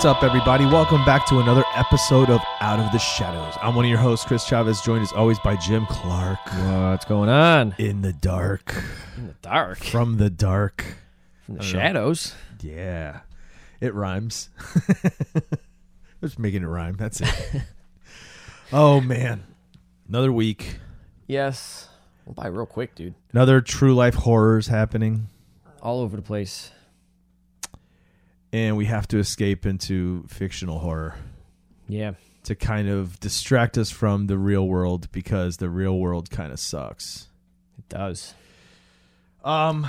What's up, everybody? Welcome back to another episode of Out of the Shadows. I'm one of your hosts, Chris Chavez, joined as always by Jim Clark. What's going on? In the dark. In the dark. From the dark. From the shadows. Yeah. It rhymes. Just making it rhyme. That's it. oh, man. Another week. Yes. Went by real quick, dude. Another true life horrors happening. All over the place. And we have to escape into fictional horror. Yeah. To kind of distract us from the real world because the real world kind of sucks. It does. Um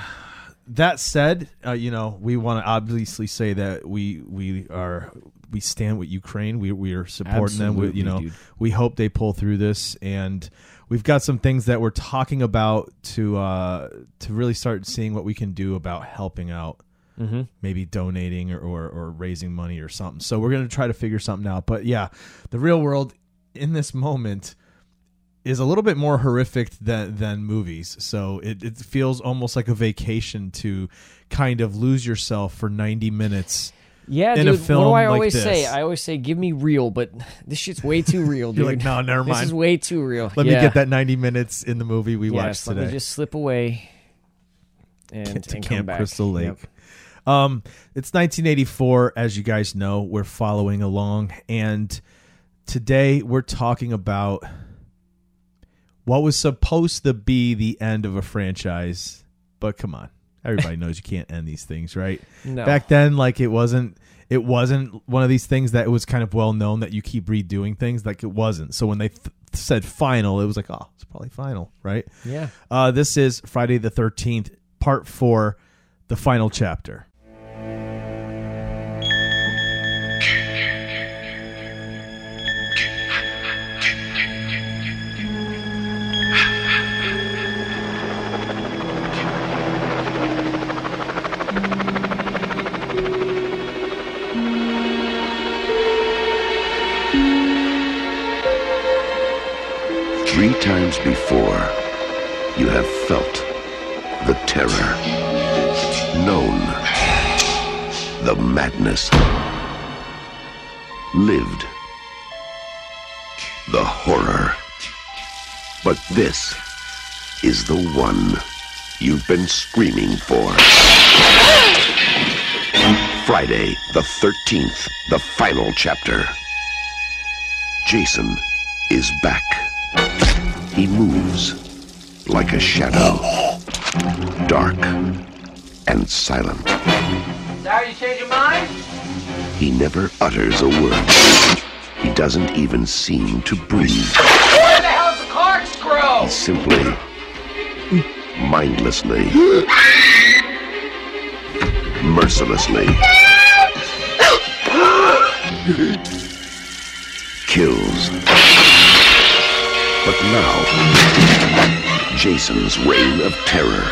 that said, uh, you know, we want to obviously say that we we are we stand with Ukraine. We we are supporting them. We, you know, dude. we hope they pull through this, and we've got some things that we're talking about to uh, to really start seeing what we can do about helping out. Mm-hmm. Maybe donating or, or or raising money or something. So we're gonna try to figure something out. But yeah, the real world in this moment is a little bit more horrific than than movies. So it, it feels almost like a vacation to kind of lose yourself for 90 minutes. Yeah, In a dude. what do I like always this. say? I always say, "Give me real," but this shit's way too real, dude. You're like, no, never mind. This is way too real. Let yeah. me get that 90 minutes in the movie we watched Yes, let today. me just slip away and, to and Camp come back. Crystal Lake. Yep. Um, it's 1984, as you guys know. We're following along, and today we're talking about what was supposed to be the end of a franchise. But come on, everybody knows you can't end these things, right? No. Back then, like it wasn't. It wasn't one of these things that it was kind of well known that you keep redoing things. Like it wasn't. So when they th- said final, it was like, oh, it's probably final, right? Yeah. Uh, this is Friday the 13th, part four, the final chapter. Three times before, you have felt the terror, the madness, lived the horror. But this is the one you've been screaming for. Friday the 13th, the final chapter. Jason is back. He moves like a shadow, dark and silent. Sorry you changed your mind? He never utters a word. He doesn't even seem to breathe. Where the hell's the corkscrew? He simply, mindlessly, mercilessly kills. But now, Jason's reign of terror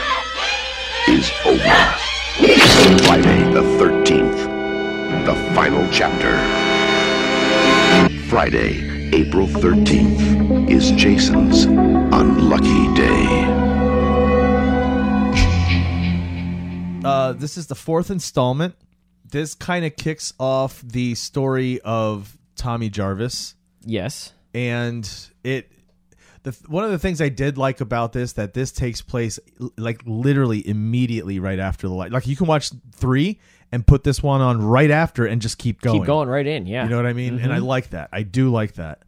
is over. Friday the 13th, the final chapter. Friday, April 13th, is Jason's unlucky day. Uh, this is the fourth installment. This kind of kicks off the story of Tommy Jarvis, Yes. and it. The, one of the things I did like about this that this takes place like literally immediately right after the light. Like you can watch three and put this one on right after and just keep going. Keep going right in. Yeah. You know what I mean? And I like that. I do like that.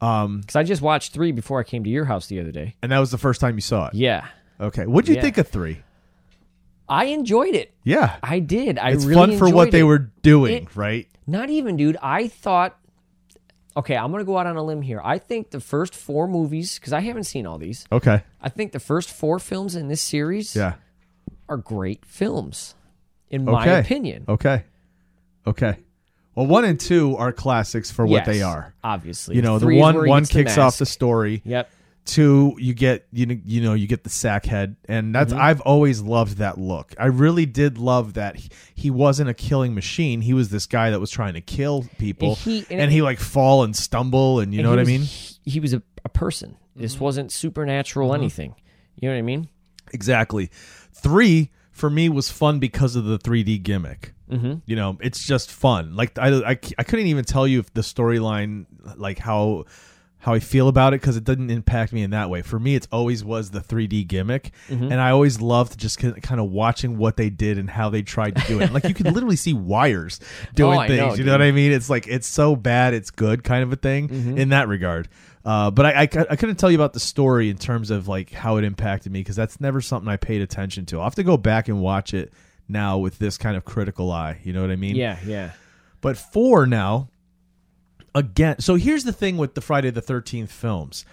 Um, Because I just watched three before I came to your house the other day. and that was the first time you saw it. Yeah. Okay. What'd you Yeah. think of three? I enjoyed it. Yeah. I did. I it's really fun for what enjoyed they were doing, It- right? Not even, dude. I thought. Okay, I'm gonna go out on a limb here. I think the first four movies, because I haven't seen all these, Okay. I think the first four films in this series Yeah. are great films, in my Okay. opinion. Okay. Okay. Well, one and two are classics for what they Yes, are. Obviously, You know, the Three is one where he one gets kicks off the mask. story. Yep. Two, you get you know you know you get the sack head, and that's Mm-hmm. I've always loved that look. I really did love that he, he wasn't a killing machine. He was this guy that was trying to kill people, And he- and, and- he like fall and stumble, and you And know what I mean. He, he was a, a person. This Mm-hmm. wasn't supernatural anything. You know what I mean? Exactly. Three for me was fun because of the 3D gimmick. Mm-hmm. You know, it's just fun. Like I, I, I couldn't even tell you if the storyline, like how how I feel about it, because it didn't impact me in that way. For me, it's always was the 3D gimmick, Mm-hmm. and I always loved just kind of watching what they did and how they tried to do it. like you could literally see wires doing Oh, things. know, you know what. I mean? It's like it's so bad, it's good kind of a thing Mm-hmm. in that regard. Uh, but I, I, I couldn't tell you about the story in terms of like how it impacted me because that's never something I paid attention to. I'll have to go back and watch it now with this kind of critical eye. You know what I mean? Yeah, yeah. But four now, again. So here's the thing with the Friday the Thirteenth films.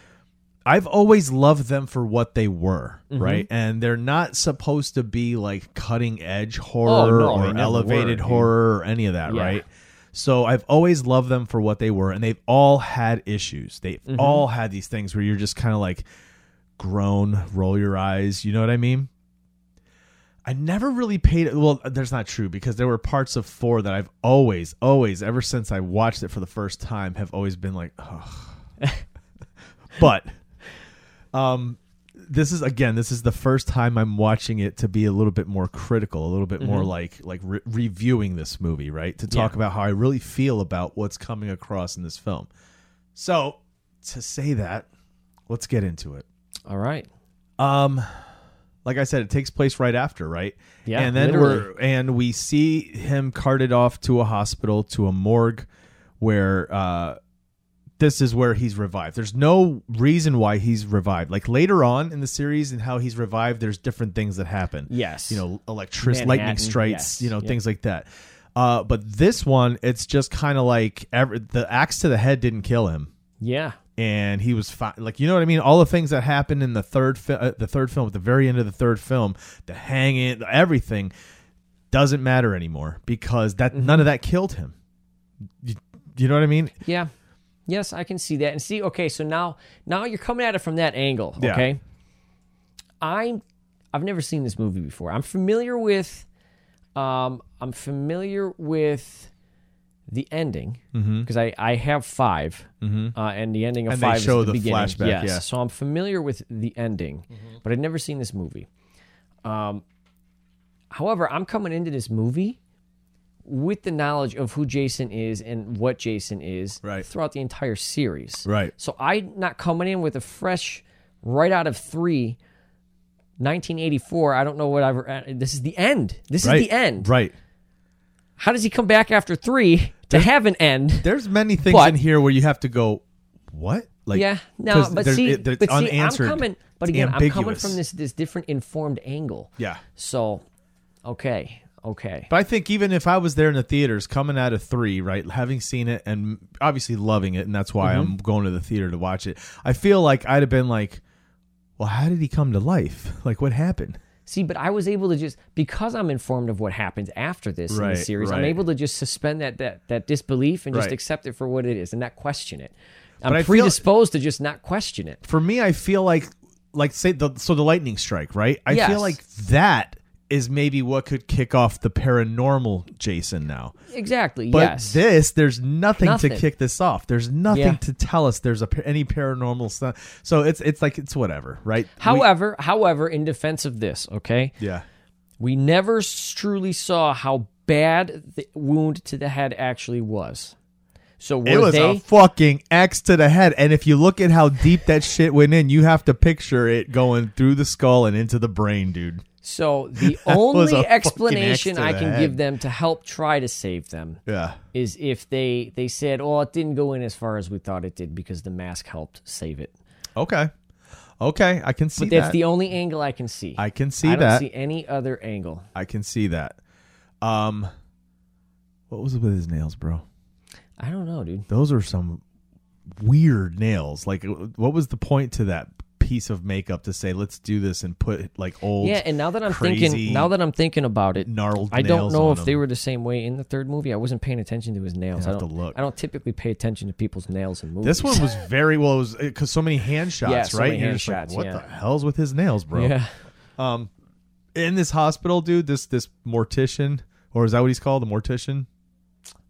I've always loved them for what they were, Mm-hmm. right? And they're not supposed to be like cutting edge horror Oh, no, or elevated were, horror or any of that, Yeah. right? So I've always loved them for what they were, and they've all had issues. They've Mm-hmm. all had these things where you're just kind of like groan, roll your eyes. You know what I mean? I never really paid. Well, that's not true because there were parts of four that I've always, always, ever since I watched it for the first time, have always been like, Ugh. but, um, this is again, this is the first time I'm watching it to be a little bit more critical, a little bit more like like re- reviewing this movie, right? To talk Mm-hmm. Yeah. about how I really feel about what's coming across in this film. So, to say that, let's get into it. All right. Um, like I said, it takes place right after, right? Yeah, and then literally. we're and we see him carted off to a hospital to a morgue, where uh, this is where he's revived. There's no reason why he's revived. Like later on in the series and how he's revived, there's different things that happen. Yes. you know, electric lightning strikes, yes, you know, yep. things like that. Uh, but this one, it's just kind of like every, the axe to the head didn't kill him Yeah. And he was fine. Like you know what I mean? All the things that happened in the third fi- uh, the third film at the very end of the third film, the hanging, everything doesn't matter anymore because that Mm-hmm. none of that killed him. You, you know what I mean? Yeah. Yes, I can see that. And see, okay, so now now you're coming at it from that angle. Yeah. Okay. I'm I've never seen this movie before. I'm familiar with um I'm familiar with the ending because I, I have 5 uh, and the ending of And they five show is the, the beginning. flashback, Yes, yeah. so I'm familiar with the ending, but I'd never seen this movie. Um, however, I'm coming into this movie with the knowledge of who Jason is and what Jason is Right. throughout the entire series. Right. So I'm not coming in with a fresh, right out of three, 1984. I don't know what I've. uh, This is the end. This right. is the end. Right. How does he come back after three to have an end? There's many things But- in here where you have to go, what? Like yeah, no, 'cause but there's- see, it- it's but see, I'm unanswered. coming. But It's again, I'm coming ambiguous. from this this different informed angle. Yeah. So, okay, okay. But I think even if I was there in the theaters coming out of three, right, having seen it and obviously loving it, and that's why Mm-hmm. I'm going to the theater to watch it, I feel like I'd have been like, well, how did he come to life? Like, what happened? See, but I was able to just because I'm informed of what happens after this in the series. I'm able to just suspend that that that disbelief and just Right. accept it for what it is and not question it. I'm But I feel- predisposed to just not question it. For me, I feel like, like say the so the lightning strike, right? I Yes. feel like that is maybe what could kick off the paranormal Jason now. Exactly. But yes. this, there's nothing, Nothing. to kick this off. There's nothing Yeah. to tell us there's a any paranormal stuff. So it's it's like it's whatever, right? We- however, however, in defense of this, okay, yeah. we never truly saw how bad the wound to the head actually was. So It was they? a fucking X to the head. And if you look at how deep that shit went in, you have to picture it going through the skull and into the brain, dude. So the only explanation I can give them to help try to save them Yeah. is if they they said, "Oh, it didn't go in as far as we thought it did because the mask helped save it." Okay. Okay. I can see But that's that. the only angle I can see. I can see that. I don't that. see any other angle. I can see that. Um, what was it with his nails, bro? I don't know, dude. Those are some weird nails. Like, what was the point to that piece of makeup to say, let's do this and put like old, Yeah, and now that I'm thinking, now that I'm thinking about it, gnarled I don't know if they were the same way in the third movie. I wasn't paying attention to his nails. I have don't to look. I don't typically pay attention to people's nails in movies. This one was very well, it was because so many hand shots, Yeah, so right? you're hand just like, shots, what yeah. the hell's with his nails, bro? yeah, Um, in this hospital, dude, this this mortician, or is that what he's called, the mortician?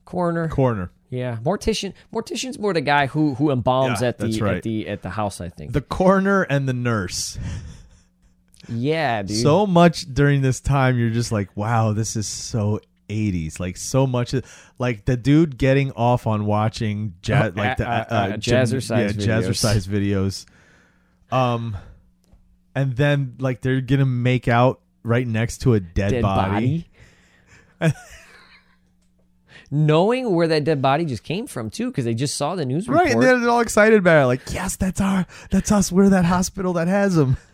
coroner. Coroner. Yeah, mortician. Mortician's more the guy who who embalms Yeah, at the right. at the at the house. I think. The coroner and the nurse. yeah, dude. So much during this time, you're just like, wow, this is so 80s. Like so much, like the dude getting off on watching jazz, Oh, like the uh, uh, uh, gym- jazzercise yeah, jazzercise videos. Um, and then like they're gonna make out right next to a dead, dead body. body. Knowing where that dead body just came from too, because they just saw the news report. Right, and then they're all excited about it, like, yes, that's our, that's us. We're that hospital that has him.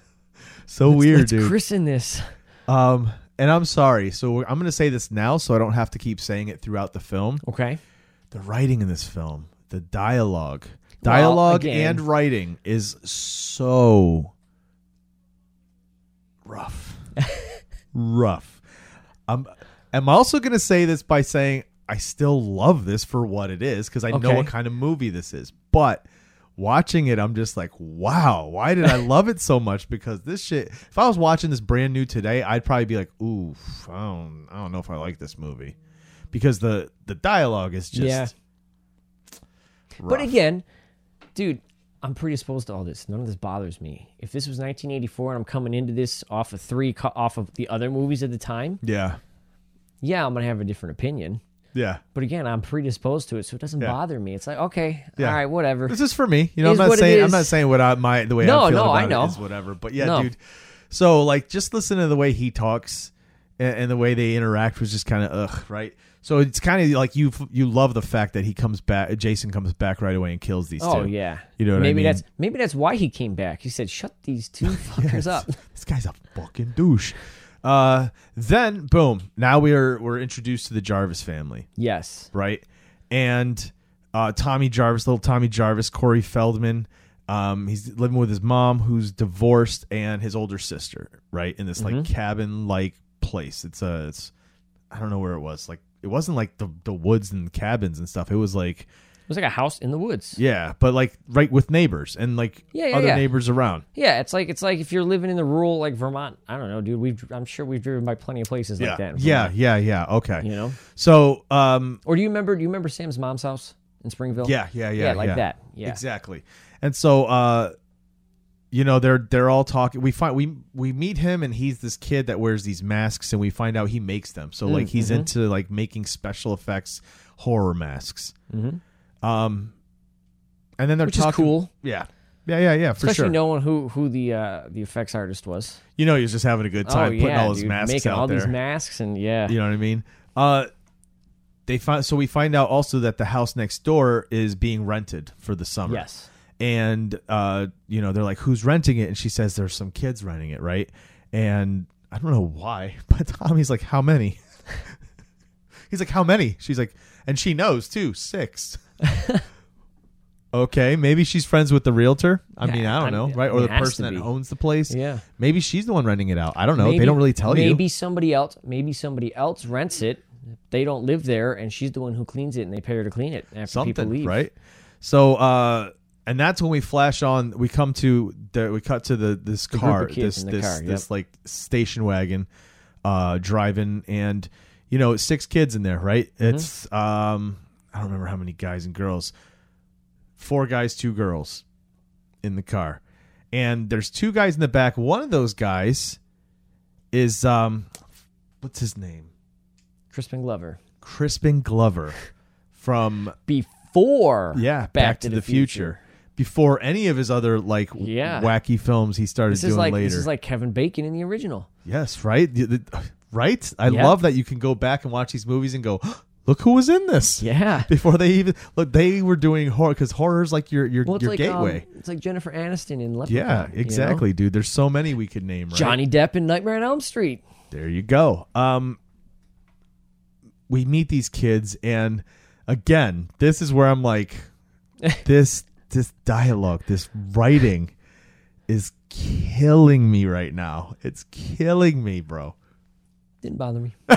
So weird, Let's dude. christen this. Um, and I'm sorry. So I'm going to say this now, so I don't have to keep saying it throughout the film. Okay. The writing in this film, the dialogue, dialogue again- and writing is so rough, rough. I'm. I'm also going to say this by saying I still love this for what it is because I know what kind of movie this is, but. Watching it, I'm just like, wow, why did I love it so much? Because this shit, if I was watching this brand new today, I'd probably be like, ooh, I don't, I don't know if I like this movie. Because the the dialogue is just Yeah. But again, dude, I'm predisposed to all this. None of this bothers me. If this was 1984 and I'm coming into this off of three, off of the other movies at the time, Yeah. yeah, I'm gonna have a different opinion. Yeah. But again, I'm predisposed to it, so it doesn't Yeah. bother me. It's like, okay, Yeah. all right, whatever. This is for me. You know, I'm not it saying I'm is. not saying what I my the way No, I feel no, about I know. it is whatever. But yeah, No. dude. So like just listen to the way he talks and, and the way they interact was just kind of ugh, right? So it's kind of like you you love the fact that he comes back Jason comes back right away and kills these Oh two. yeah, You know what I maybe mean? that's maybe that's why he came back. He said, "Shut these two fuckers up." This guy's a fucking douche. Uh then boom, now we are we're introduced to the Jarvis family. Yes, right? And uh, Tommy Jarvis, little Tommy Jarvis, Corey Feldman. Um, he's living with his mom, who's divorced, and his older sister, right? In this like cabin like place. It's a, it's, I don't know where it was. Like it wasn't like the the woods and cabins and stuff. It was like it was like a house in the woods. yeah, but like right with neighbors and like Yeah, yeah, other yeah. neighbors around. Yeah, it's like it's like if you're living in the rural like Vermont. I don't know, dude. We've I'm sure we've driven by plenty of places like that. yeah, yeah, yeah. Okay, you know. so um, Or do you remember? Do you remember Sam's mom's house in Springville? Yeah, yeah, yeah, yeah, like that. Yeah, Exactly. And so uh you know they're they're all talking we find we we meet him and he's this kid that wears these masks and we find out he makes them. So like he's Mm-hmm. into like making special effects horror masks. Um and then they're. Which is talking cool. Yeah. Yeah, yeah, yeah, for especially sure. knowing who who the uh, the effects artist was. you know he was just having a good time oh putting yeah, all his dude, masks making out all there. these masks and yeah, You know what I mean? Uh they find so we find out also that the house next door is being rented for the summer. yes, and uh you know they're like who's renting it and she says there's some kids renting it right and i don't know why but tommy's like how many he's like how many she's like and she knows too six okay maybe she's friends with the realtor i mean i don't know mean, right or it the has person that be. owns the place yeah. maybe she's the one renting it out i don't know they don't really tell you Maybe somebody else, maybe somebody else rents it. They don't live there, and she's the one who cleans it, and they pay her to clean it after people something leave. right so uh and that's when we flash on we come to the we cut to the this group car of kids this in the this car, yep. this like station wagon uh driving and you know six kids in there right Mm-hmm. it's um i don't remember how many guys and girls four guys two girls in the car and there's two guys in the back one of those guys is um what's his name Crispin Glover crispin glover from before yeah, Back, to, the, future. Before any of his other like Yeah. wacky films he started This doing is like later. this is like Kevin Bacon in the original. yes, right? The- the- right? I Yeah. love that you can go back and watch these movies and go, "Look who was in this." Yeah. Before they even look, they were doing horror cuz horror is like your your, Well, it's your like gateway. Um, it's like Jennifer Aniston in Leprechaun. yeah, you know? exactly, dude. There's so many we could name, right? Johnny Depp in Nightmare on Elm Street. There you go. Um, we meet these kids, and again, this is where I'm like, this this dialogue, this writing is killing me right now. It's killing me, bro. Didn't bother me.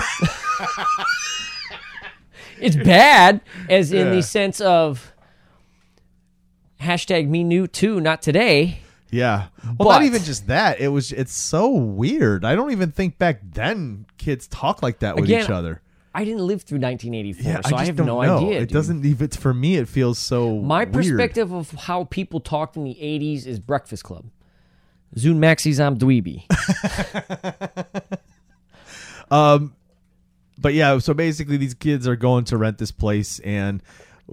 it's bad, as in Yeah. the sense of hashtag me new too, not today. Yeah. Well, not even just that. It was it's so weird. I don't even think back then kids talk like that with Again, each other. I didn't live through 1984, Yeah, so I, just have no know. idea. It dude. doesn't even for me it feels so My weird. perspective of how people talked in the 80s is Breakfast Club. Zune Maxis am dweeby. Um, But yeah, so basically these kids are going to rent this place and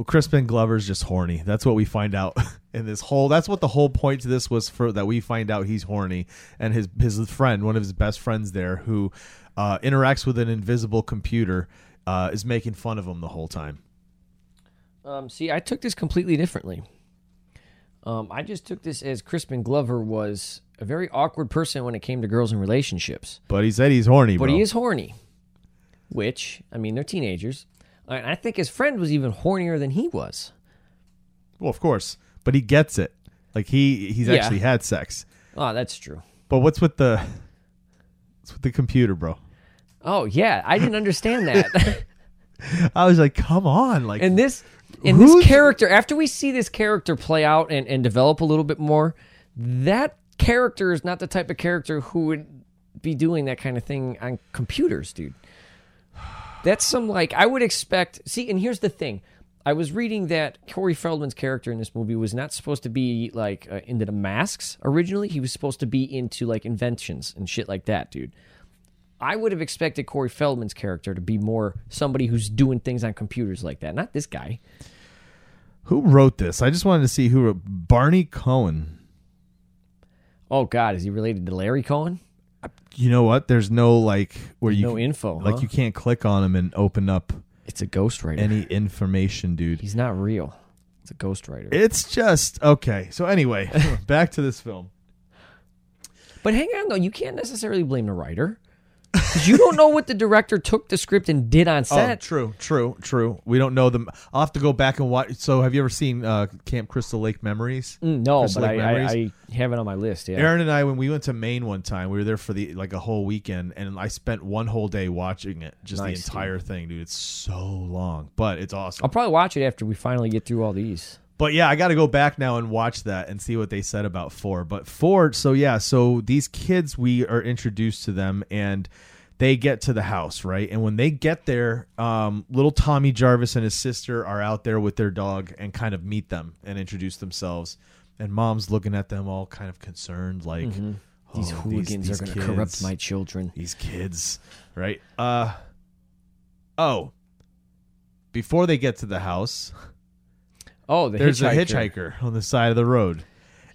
Crispin Glover's just horny. That's what we find out in this whole. That's what the whole point to this was for that we find out he's horny and his his friend, one of his best friends there, who uh, interacts with an invisible computer, uh, is making fun of him the whole time. Um, see, I took this completely differently. Um, I just took this as Crispin Glover was a very awkward person when it came to girls and relationships. But he said he's horny. But bro. he is horny, which, I mean, they're teenagers. And I think his friend was even hornier than he was. Well, of course, but he gets it. Like he he's Yeah. actually had sex. Oh, that's true. But what's with the what's with the computer, bro? Oh, yeah. I didn't understand that. I was like, come on, like and this and this character after we see this character play out and, and develop a little bit more that character is not the type of character who would be doing that kind of thing on computers dude that's some like i would expect see and here's the thing i was reading that corey feldman's character in this movie was not supposed to be like uh, into the masks originally he was supposed to be into like inventions and shit like that dude I would have expected Corey Feldman's character to be more somebody who's doing things on computers like that, not this guy. who wrote this? I just wanted to see who wrote Barney Cohen. Oh God, is he related to Larry Cohen? You know what? There's no like where you No info, Like huh? you can't click on him and open up It's a ghostwriter. any information, dude. He's not real. It's a ghostwriter. It's just okay. So anyway, back to this film. But hang on though, you can't necessarily blame the writer. Because you don't know what the director took the script and did on Oh, set. true, true, true. We don't know them. I'll have to go back and watch. So, have you ever seen uh, Camp Crystal Lake Memories? Mm, no, Crystal but I, I? I have it on my list. Yeah. Aaron and I, when we went to Maine one time, we were there for the like a whole weekend, and I spent one whole day watching it, just Nice, the entire thing, dude. It's so long, but it's awesome. I'll probably watch it after we finally get through all these. But yeah, I got to go back now and watch that and see what they said about four. But four, so yeah, so these kids, we are introduced to them and they get to the house, right? And when they get there, um, little Tommy Jarvis and his sister are out there with their dog and kind of meet them and introduce themselves. And mom's looking at them all kind of concerned, like, These "Oh, hooligans these are going to corrupt my children. these kids, right? Uh oh. Before they get to the house, Oh, the there's hitchhiker. a hitchhiker on the side of the road.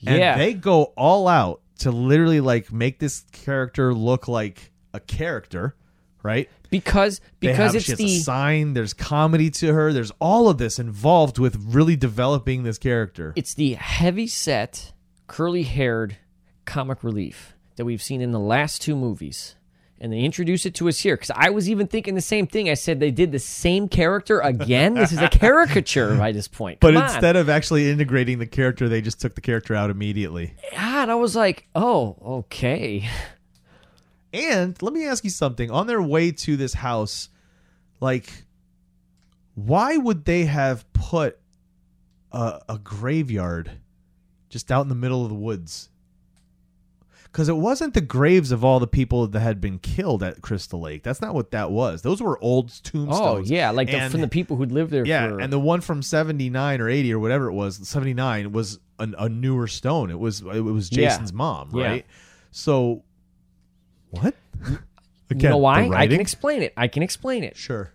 And Yeah. they go all out to literally like make this character look like a character, right? because because have, it's the a sign, there's comedy to her, there's all of this involved with really developing this character. it's the heavy set, curly haired comic relief that we've seen in the last two movies. And they introduce it to us here because I was even thinking the same thing. I said they did the same character again. this is a caricature by this point. but Come on. instead of actually integrating the character, they just took the character out immediately. and I was like, oh, okay. And let me ask you something. On their way to this house, like, why would they have put a, a graveyard just out in the middle of the woods? Because it wasn't the graves of all the people that had been killed at Crystal Lake. That's not what that was. Those were old tombstones. Oh yeah, like the, And- from the people who'd lived there. yeah, for, and the one from seventy nine or eighty or whatever it was, seventy nine was an, a newer stone. It was it was Yeah. Jason's mom, Yeah. right? So, what? Again, you know why? I can explain it. I can explain it Sure.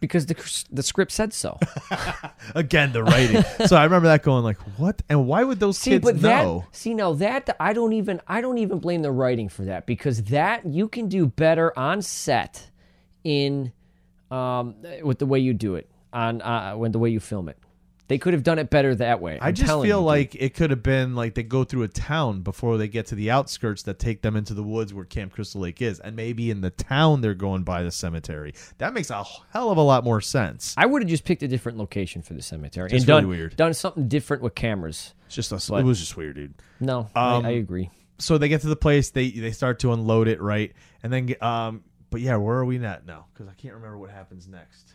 Because the the script said so. Again, the writing. so I remember that going like, what? And why would those See, kids but know? that see now that I don't even I don't even blame the writing for that because that you can do better on set in um with the way you do it on uh when the way you film it. They could have done it better that way. I I'm just telling feel you, dude. like it could have been like they go through a town before they get to the outskirts that take them into the woods where Camp Crystal Lake is, and maybe in the town they're going by the cemetery. That makes a hell of a lot more sense. I would have just picked a different location for the cemetery Just and done weird. done something different with cameras. It's just a, it was just weird, dude. No, Um, I, I agree. So they get to the place, they they start to unload it, right, and then um, but yeah, where are we at now? Because I can't remember what happens next.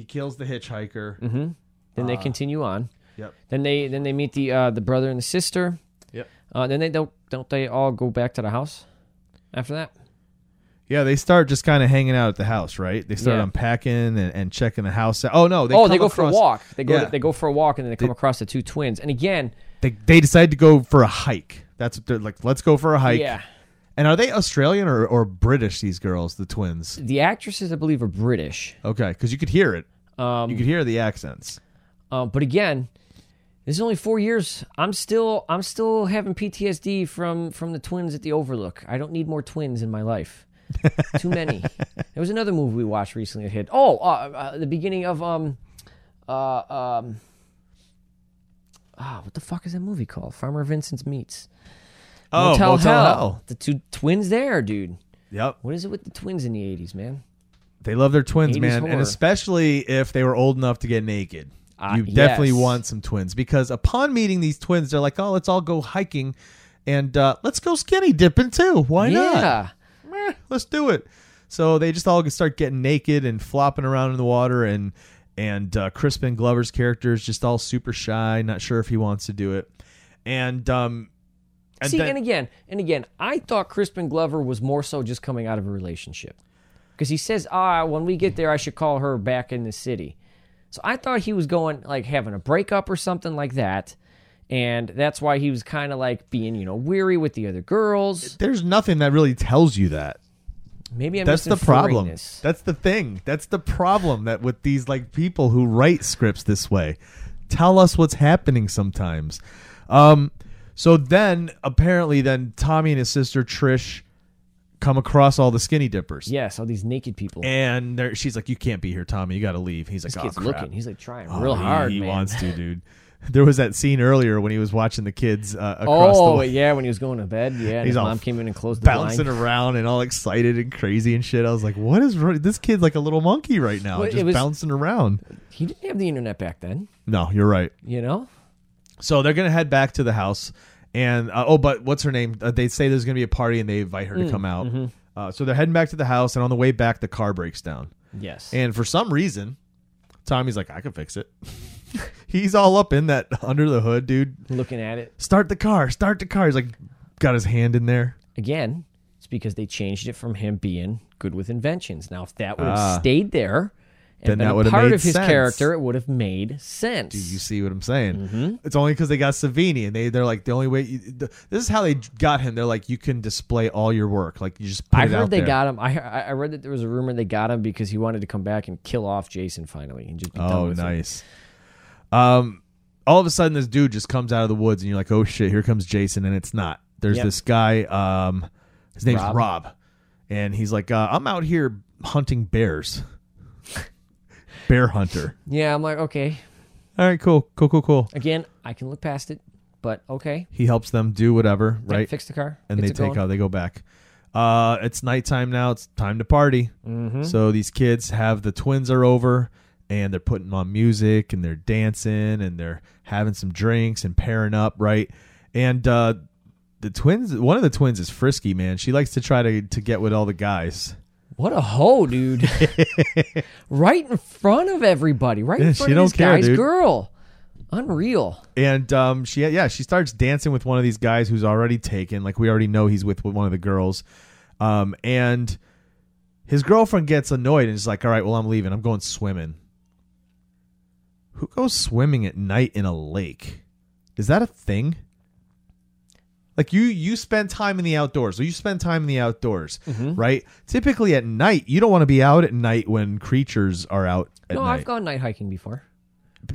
He kills the hitchhiker. hmm Then they uh, continue on. Yep. Then they then they meet the uh, the brother and the sister. Yep. Uh, then they don't don't they all go back to the house after that? Yeah, they start just kind of hanging out at the house, right? They start Yeah. unpacking and, and checking the house out. Oh no, they oh, come they go across, for a walk. They go Yeah. they go for a walk and then they come They- across the two twins. And again, They they decide to go for a hike. That's what they're like. Let's go for a hike. yeah, And are they Australian or, or British? These girls, the twins. the actresses I believe are British. Okay, because you could hear it. Um, You could hear the accents. Uh, but again, this is only four years. I'm still I'm still having PTSD from from the twins at the Overlook. I don't need more twins in my life. Too many. There was another movie we watched recently that hit. Oh, uh, uh, the beginning of um, uh, um, ah, what the fuck is that movie called? Farmer Vincent's Meats. Oh, Motel, Motel Hell. Hell. The two twins there, dude. Yep. What is it with the twins in the '80s, man? They love their twins, 80s man, and especially if they were old enough to get naked. Ah, you definitely yes. want some twins because upon meeting these twins, they're like, "Oh, let's all go hiking, and uh, let's go skinny dipping too. Why not? yeah. Let's do it." So they just all start getting naked and flopping around in the water, and and uh, Crispin Glover's character is just all super shy, not sure if he wants to do it, and um, and See, then- and again, and again, I thought Crispin Glover was more so just coming out of a relationship. Because he says, ah, when we get there, I should call her back in the city. So I thought he was going, like, having a breakup or something like that. And that's why he was kind of like being, you know, weary with the other girls. there's nothing that really tells you that. Maybe I'm That's the problem. inferring this. That's the thing. That's the problem that with these like people who write scripts this way. Tell us what's happening sometimes. Um so then apparently then Tommy and his sister Trish come across all the skinny dippers. Yes, all these naked people. And they're- she's like, You can't be here, Tommy. You gotta leave. He's like, this Oh kid's crap. looking. He's like trying Oh, real he- hard, He man. wants to, dude. There was that scene earlier when he was watching the kids uh, across the oh, the yeah, when he was going to bed. Yeah, and He's his all mom came in and closed the door. bouncing blind. around and all excited and crazy and shit. I was like, "What is wrong? this kid's like a little monkey right now, Well, it just was- bouncing around." He didn't have the internet back then, No, you're right. you know? So they're gonna head back to the house, and uh, oh, but what's her name? Uh, they say there's gonna be a party, and they invite her Mm, to come out. mm-hmm. Uh, so they're heading back to the house, and on the way back, the car breaks down, Yes. and for some reason, Tommy's like, "I can fix it." He's all up in that under the hood, dude. Looking at it. Start the car, start the car. He's like, got his hand in there. again, it's because they changed it from him being good with inventions. Now, if that would have Ah. stayed there Then that would have part made of his sense. character, it would have made sense. Do you see what I'm saying? Mm-hmm. It's only because they got Savini, and they they're like the only way. You, the, this is how they got him. They're like, you can display all your work, like you just. I heard they there. got him. I I I read that there was a rumor they got him because he wanted to come back and kill off Jason finally and just be done Oh, nice. Um, all of a sudden, this dude just comes out of the woods, and you're like, oh shit, here comes Jason, and it's not. There's Yep. this guy. Um, his name's Rob, Rob. and he's like, uh, I'm out here hunting bears. Bear hunter. Yeah, I'm like, okay. All right, cool, cool, cool, cool. Again, I can look past it, but okay. He helps them do whatever, Yeah, right? fix the car. and gets they it take going. out. They go back. Uh, it's nighttime now. It's time to party. Mhm. So these kids have the twins are over, and they're putting on music and they're dancing and they're having some drinks and pairing up, right? And uh, the twins, one of the twins is frisky, man. She likes to try to to get with all the guys. What a hoe, dude! right in front of everybody, right in she front of don't this care, guy's dude. girl. Unreal. And um, she yeah, she starts dancing with one of these guys who's already taken. Like we already know he's with one of the girls. Um, and his girlfriend gets annoyed and is like, "All right, well, I'm leaving. I'm going swimming." Who goes swimming at night in a lake? Is that a thing? Like you, you spend time in the outdoors. So you spend time in the outdoors, Mm-hmm. right? Typically at night, you don't want to be out at night when creatures are out at no, night. I've gone night hiking before.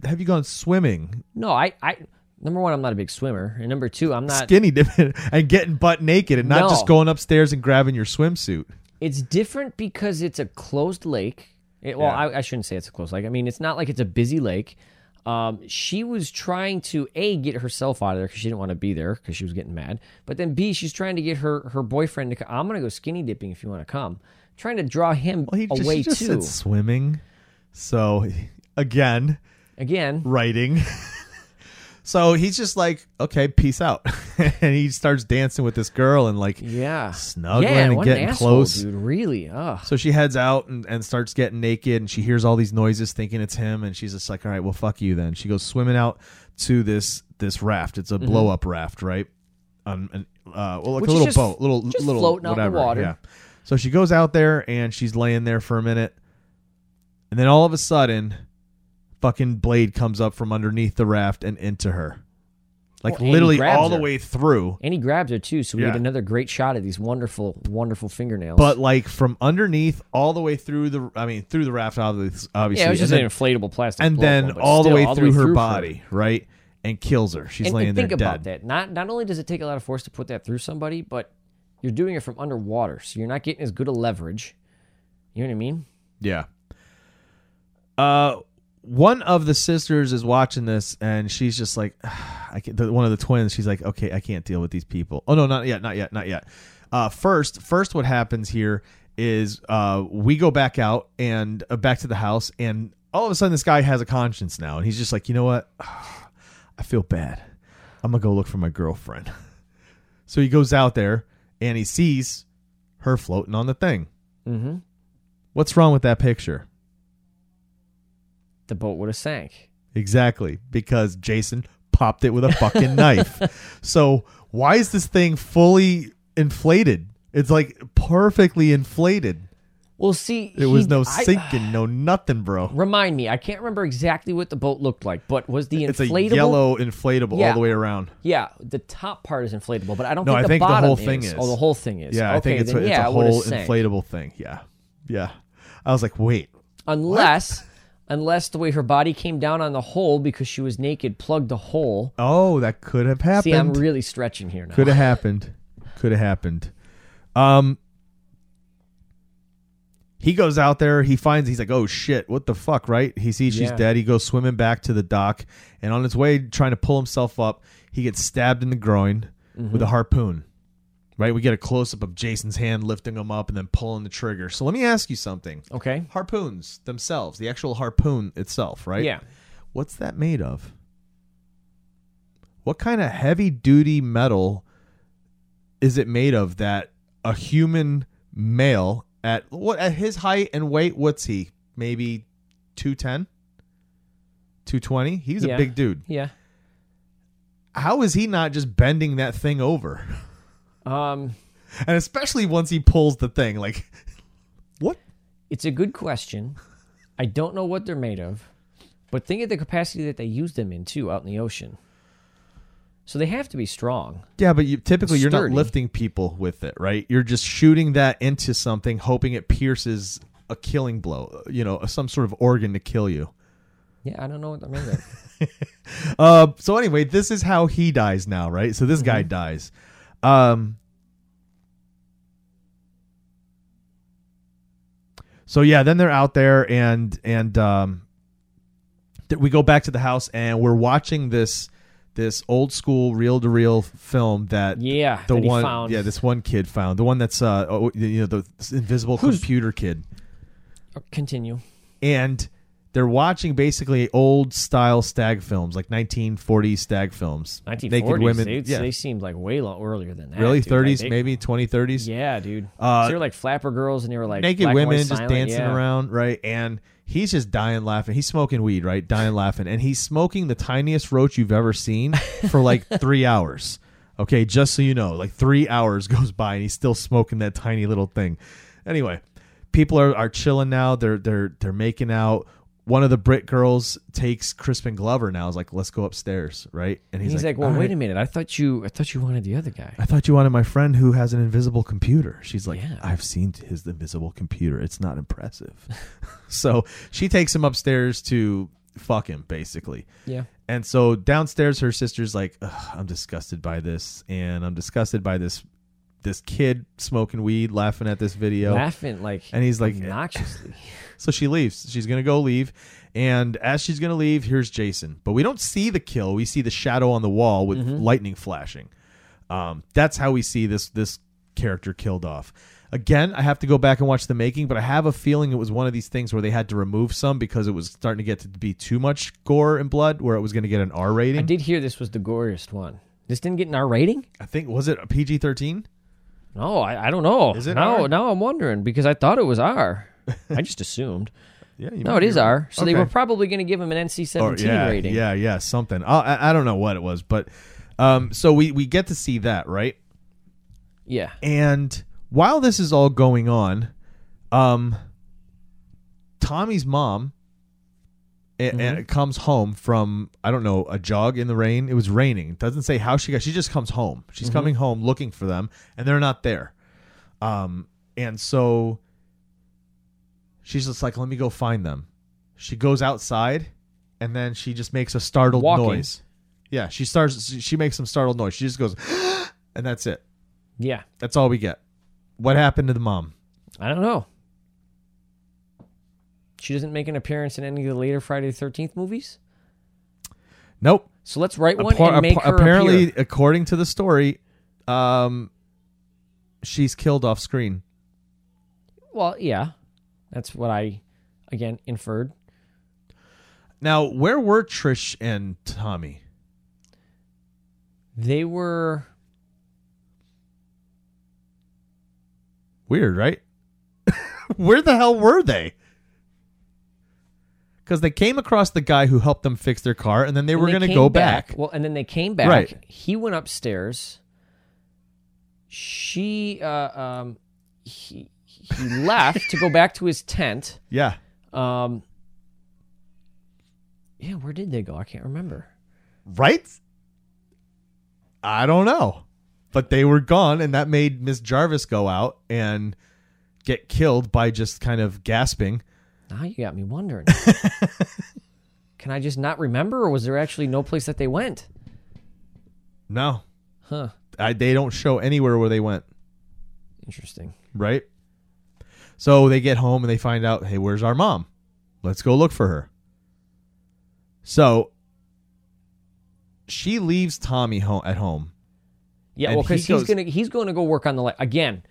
Have you gone swimming? No, I, I number one, I'm not a big swimmer, and number two, I'm not. skinny dipping and getting butt naked and not No. just going upstairs and grabbing your swimsuit. It's different because it's a closed lake. It, well, Yeah. I, I shouldn't say it's a closed lake. I mean, it's not like it's a busy lake. Um, she was trying to a get herself out of there because she didn't want to be there because she was getting mad. But then b she's trying to get her her boyfriend to. I'm gonna go skinny dipping if you want to come. Trying to draw him Well, he just, away he just too. said swimming. So again, Again, writing. so he's just like, okay, peace out, and he starts dancing with this girl and like yeah, snuggling yeah, and what an getting asshole, close. dude. Really, ugh. So she heads out and, and starts getting naked, and she hears all these noises, thinking it's him, and she's just like, "All right, well, fuck you." Then she goes swimming out to this this raft. It's a Mm-hmm. blow up raft, right? Um, and, uh, well, like Which a little just- boat, little just little floating whatever. water. Yeah. So she goes out there and she's laying there for a minute, and then all of a sudden, fucking blade comes up from underneath the raft and into her, like Well, literally all the way through. And he grabs her too, so we Yeah. get another great shot of these wonderful, wonderful fingernails. But like from underneath all the way through the, I mean, through the raft, obviously. obviously yeah, it was just and an then- inflatable plastic, and then up, but all the way through her through body, right, and kills her. She's And, laying and there think about dead. that. Not not only does it take a lot of force to put that through somebody, but you're doing it from underwater, so you're not getting as good a leverage. You know what I mean? Yeah. Uh, one of the sisters is watching this, and she's just like, I can't, the, one of the twins. She's like, okay, I can't deal with these people. Oh no, not yet, not yet, not yet. Uh, first, first, what happens here is uh, we go back out and uh, back to the house, and all of a sudden, this guy has a conscience now, and he's just like, you know what? I feel bad. I'm gonna go look for my girlfriend. So he goes out there and he sees her floating on the thing. Mm-hmm. What's wrong with that picture? The boat would have sank. Exactly, because Jason popped it with a fucking knife. So why is this thing fully inflated? It's like perfectly inflated. Well, see, There was he- no I- sinking, no nothing, bro. Remind me, I can't remember exactly what the boat looked like, but was the It's a inflatable? yellow inflatable all the way around. Yeah, the top part is inflatable, but I don't No, think I the think the whole thing is. Oh, the whole thing is. Yeah, okay, I think it's, then, a, it's yeah, a it whole sank. inflatable thing. Yeah, yeah. I was like, wait, Unless, unless the way her body came down on the hole because she was naked plugged the hole. oh, that could have happened. See, I'm really stretching here now. Could have happened. Could have happened. Um he goes out there, he finds he's like, "Oh shit, what the fuck?" right? He sees she's Yeah. dead. He goes swimming back to the dock and on his way trying to pull himself up, he gets stabbed in the groin Mm-hmm. with a harpoon. Right? We get a close up of Jason's hand lifting him up and then pulling the trigger. So let me ask you something. Okay. Harpoons themselves, the actual harpoon itself, right? Yeah. What's that made of? What kind of heavy duty metal is it made of that a human male at what at his height and weight what's he? Maybe 210? 220? He's Yeah. a big dude. Yeah. How is he not just bending that thing over? Um, And especially once he pulls the thing like what? it's a good question. I don't know what they're made of, but think of the capacity that they use them in too out in the ocean. So they have to be strong. Yeah, but you, typically you're not lifting people with it, right? You're just shooting that into something, hoping it pierces a killing blow, you know, some sort of organ to kill you. Yeah, I don't know what they're made of. Uh, so anyway, this is how he dies now, right? So this guy Mm-hmm. dies. Um, so yeah, then they're out there and and um, th- we go back to the house and we're watching this this old school reel to reel film that Yeah, the that one found. yeah this one kid found the one that's uh oh, you know the invisible Who's- computer kid Continue. and they're watching basically old style stag films like 1940s stag films. 1940s. naked women. They, yeah. They seemed like way long, earlier than that. really? dude. Like, 30s they- maybe? 20 30s Yeah, dude. Uh, so they were like flapper girls, and they were like naked women just silent, dancing yeah. around right? And he's just dying laughing. He's smoking weed right? Dying laughing. And he's smoking the tiniest roach you've ever seen for like three hours. Okay just so you know like three hours goes by and he's still smoking that tiny little thing. Anyway people are, are chilling now. They're they're they're making out one of the Brit girls takes Crispin Glover now is like let's go upstairs right and he's, he's, like, "Well, wait right." a minute. I thought you, I thought you wanted the other guy." I thought you wanted my friend who has an invisible computer. She's like, Yeah. I've seen his invisible computer. It's not impressive. so she takes him upstairs to fuck him, basically. Yeah. And so downstairs, her sister's like, "Ugh, I'm disgusted by this, and I'm disgusted by this this kid smoking weed, laughing at this video. Laughing like And he's like- obnoxiously. So she leaves. She's gonna go leave, and as she's gonna leave, here's Jason. But we don't see the kill. We see the shadow on the wall with lightning flashing. Um, that's how we see this this character killed off. Again, I have to go back and watch the making, but I have a feeling it was one of these things where they had to remove some because it was starting to get to be too much gore and blood, where it was going to get an R rating. I did hear this was the goriest one. This didn't get an R rating? I think was it a PG thirteen? No, I, I don't know. Is it now, R? now I'm wondering because I thought it was R. I just assumed. Yeah, you No, it is right. R. So they were probably going to give him an NC-17 Or, yeah, rating. Yeah, yeah, something. I, I I don't know what it was, but um, so we we get to see that right. Yeah. And while this is all going on, um, Tommy's mom a- Mm-hmm. a- comes home from I don't know a jog in the rain. It was raining. It doesn't say how she got. She just comes home. She's Mm-hmm. coming home looking for them, and they're not there. Um, and so she's just like, "Let me go find them." She goes outside, and then she just makes a startled Walking. noise. Yeah, she starts. She makes some startled noise. She just goes, and that's it. Yeah. That's all we get. What happened to the mom? I don't know. She doesn't make an appearance in any of the later Friday the 13th movies? Nope. So let's write one Appa- and make appa- her apparently, appear. according to the story, um, she's killed off screen. Well, yeah. That's what I, again, inferred. Now, where were Trish and Tommy? They were... Weird, right? where the hell were they? Because they came across the guy who helped them fix their car, and then they were going to go back. Well, and then they came back. Right. He went upstairs. She, uh, um, he, he left to go back to his tent. Yeah. Um, yeah, where did they go? I can't remember. Right? I don't know. But they were gone, and that made Miss Jarvis go out and get killed by just kind of gasping. Now you got me wondering. Can I just not remember, or was there actually no place that they went? No, Huh. I, they don't show anywhere where they went. Interesting. Right? So they get home and they find out, hey, where's our mom? Let's go look for her. So she leaves Tommy home at home. Yeah, And well, he because goes- he's gonna he's going to go work on the light again.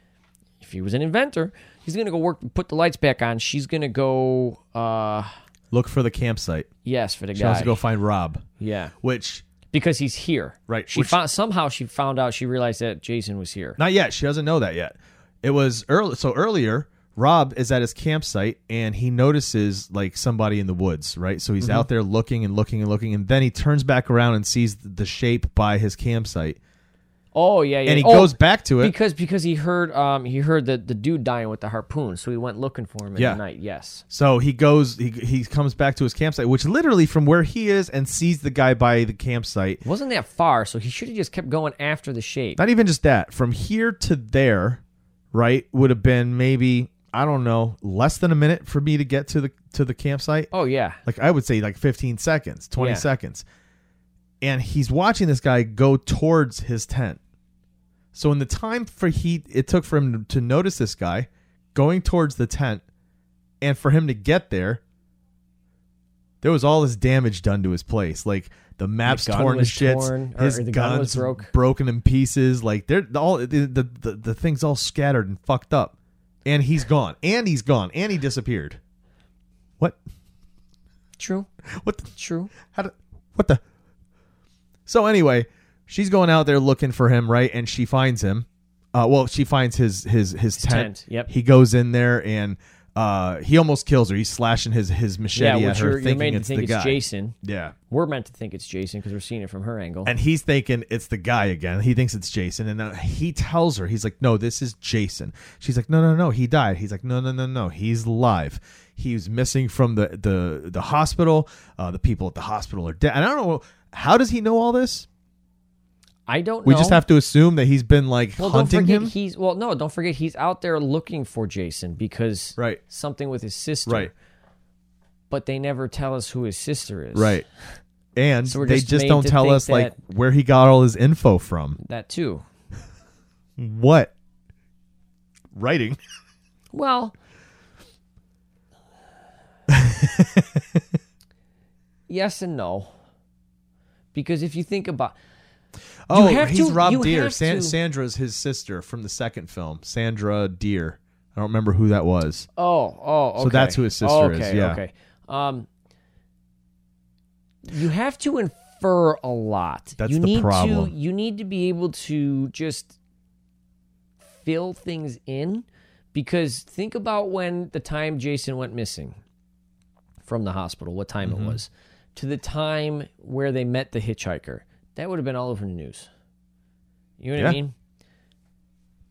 If he was an inventor, he's going to go work, put the lights back on. She's going to go, uh, Look for the campsite. yes, for the She guy. She wants to go find Rob, yeah, which because he's here. Right, She which- found somehow she found out. She realized that Jason was here. Not yet. She doesn't know that yet. It was early. So earlier, Rob is at his campsite and he notices like somebody in the woods. Right. So Mm-hmm. he's out there looking and looking and looking, and then he turns back around and sees the shape by his campsite, Oh yeah, yeah. and he Oh, goes back to it. because because he heard um he heard the the dude dying with the harpoon, so he went looking for him in Yeah. the night. Yes. so he goes. He he comes back to his campsite, which literally from where he is, and sees the guy by the campsite. Wasn't that far, so he should have just kept going after the shape. Not even just that. From here to there, right, would have been maybe I don't know less than a minute for me to get to the to the campsite. Oh yeah. like I would say like 15 seconds, 20 Yeah. seconds. And he's watching this guy go towards his tent. So in the time for he it took for him to notice this guy going towards the tent and for him to get there there was all this damage done to his place. Like the maps torn to shits, torn, his the gun guns was broke. broken in pieces. Like they're all the, the the the things all scattered and fucked up. And he's gone. And he's gone. And he disappeared. What? True. What? The, True. how do, what the? So anyway, she's going out there looking for him, right? And she finds him. Uh, well, she finds his his his, tent. tent, yep. He goes in there and uh, he almost kills her. He's slashing his his machete Yeah, at her, you're, you're thinking made to it's think the it's guy. Jason. Yeah. We're meant to think it's Jason because we're seeing it from her angle. And he's thinking it's the guy again. He thinks it's Jason, and uh, he tells her, he's like, "No, this is Jason." She's like, "No, no, no, he died." He's like, "No, no, no, no, he's alive. He was missing from the the the hospital. Uh, the people at the hospital are dead." And I don't know how does he know all this. I don't know. We just have to assume that he's been like well, don't hunting forget him. he's well. No, don't forget he's out there looking for Jason because Right. something with his sister. Right. But they never tell us who his sister is. Right. And So they just just don't tell us like where he got all his info from. That too. What? writing. Well, yes and no. Because if you think about Oh, he's to- Rob have San- Sandra's his sister from the second film. Sandra Dier. I don't remember who that was. Oh, oh, okay. So that's who his sister is, okay, yeah. Okay. Um, you have to infer a lot. That's you the need problem. To, you need to be able to just fill things in because think about when the time Jason went missing from the hospital, what time Mm-hmm. it was, to the time where they met the hitchhiker. That would have been all over the news. You know what I mean?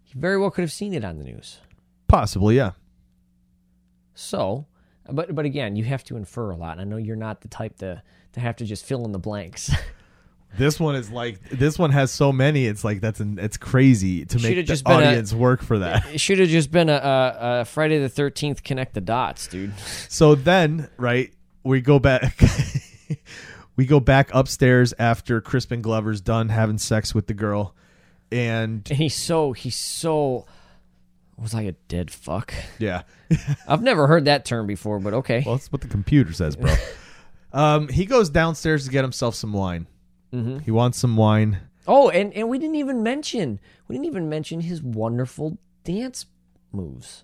He very well could have seen it on the news. Possibly, yeah. So, but but again, you have to infer a lot. And I know you're not the type to to have to just fill in the blanks. This one is like this one has so many. It's like that's an, it's crazy to make the been a- audience work for that. it should have just been a, a, a Friday the Thirteenth connect the dots, dude. So then, right, we go back. we go back upstairs after Crispin Glover's done having sex with the girl, and And he's so he's so was I a dead fuck? yeah, I've never heard that term before, but okay. well, that's what the computer says, bro. um, he goes downstairs to get himself some wine. Mm-hmm. He wants some wine. Oh, and and we didn't even mention we didn't even mention his wonderful dance moves.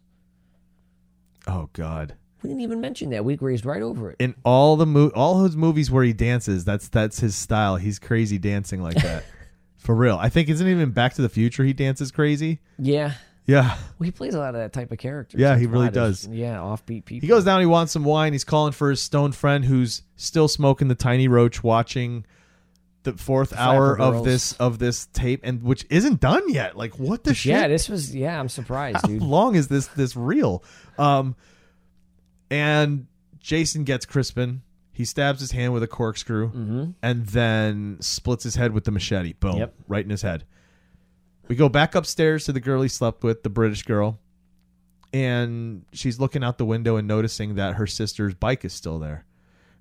Oh God. We didn't even mention that. We grazed right over it. In all the mo- all his movies where he dances, that's that's his style. He's crazy dancing like that. For real. I think isn't it even Back to the Future he dances crazy? Yeah. Yeah. Well, he plays a lot of that type of character. Yeah, he really does. Yeah, offbeat people. He goes down, he wants some wine. He's calling for his stone friend who's still smoking the tiny roach, watching the fourth hour Flapper of Girls. this of this tape, and which isn't done yet. Like what the shit? Yeah, this was. Yeah, I'm surprised, How dude. long is this this real? Um, and Jason gets Crispin. He stabs his hand with a corkscrew, mm-hmm. and then splits his head with the machete. Boom! Yep. Right in his head. We go back upstairs to the girl he slept with, the British girl, and she's looking out the window and noticing that her sister's bike is still there.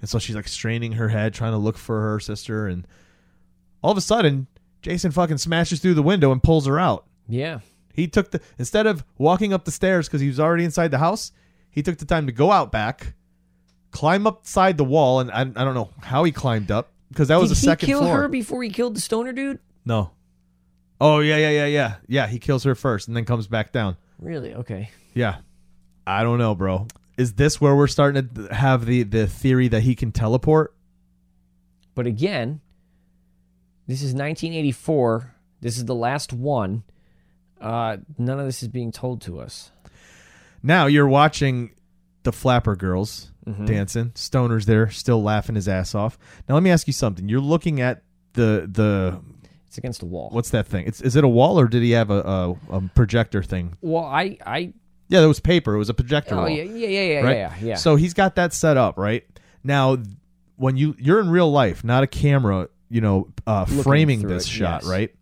And so she's like straining her head, trying to look for her sister, and all of a sudden, Jason fucking smashes through the window and pulls her out. Yeah, He took the instead of walking up the stairs because he was already inside the house, he took the time to go out back, climb upside the wall, and I, I don't know how he climbed up because that was Did the he second kill floor. her before he killed the stoner dude? no. Oh yeah yeah yeah yeah yeah. He kills her first and then comes back down. Really? Okay. Yeah. I don't know, bro. Is this where we're starting to have the the theory that he can teleport? But again, this is 1984. This is the last one. Uh, none of this is being told to us. Now you're watching the Flapper Girls Mm-hmm. dancing. Stoner's there, still laughing his ass off. Now let me ask you something. You're looking at the the It's against the wall. what's that thing? It's is it a wall or did he have a, a, a projector thing? Well, I, I. Yeah, there was paper. It was a projector Oh wall. yeah, yeah, yeah, yeah, right? yeah, yeah. So he's got that set up, right? Now when you you're in real life, not a camera, you know, uh, Looking framing this it, shot, yes. right?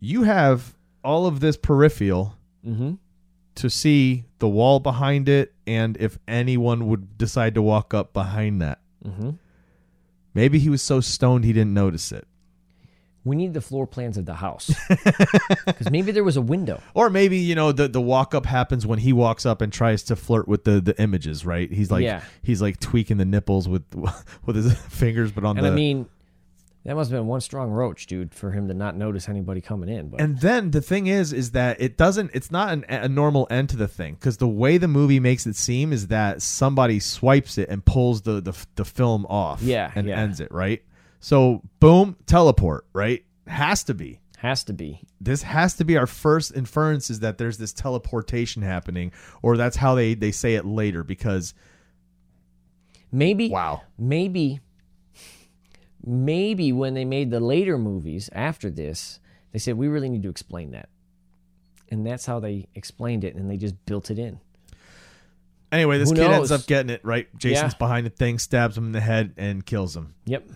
You have all of this peripheral mm-hmm. To see the wall behind it and if anyone would decide to walk up behind that. Mm-hmm. Maybe he was so stoned he didn't notice it. We need the floor plans of the house because maybe there was a window. Or maybe, you know, the the walk up happens when he walks up and tries to flirt with the the images, right? He's like Yeah. he's like tweaking the nipples with with his fingers but on And the I mean, that must have been one strong roach, dude, for him to not notice anybody coming in. But And then the thing is, is that it doesn't. It's not an, a normal end to the thing because the way the movie makes it seem is that somebody swipes it and pulls the the, the film off, Yeah, and yeah. ends it right. So boom, teleport, right? Has to be. has to be. This has to be our first inference is that there's this teleportation happening, or that's how they they say it later. Because Maybe wow, maybe maybe when they made the later movies after this, they said we really need to explain that. And that's how they explained it and they just built it in. anyway, this Who kid ends up getting it right. Jason's Yeah. behind the thing, stabs him in the head, and kills him. Yep.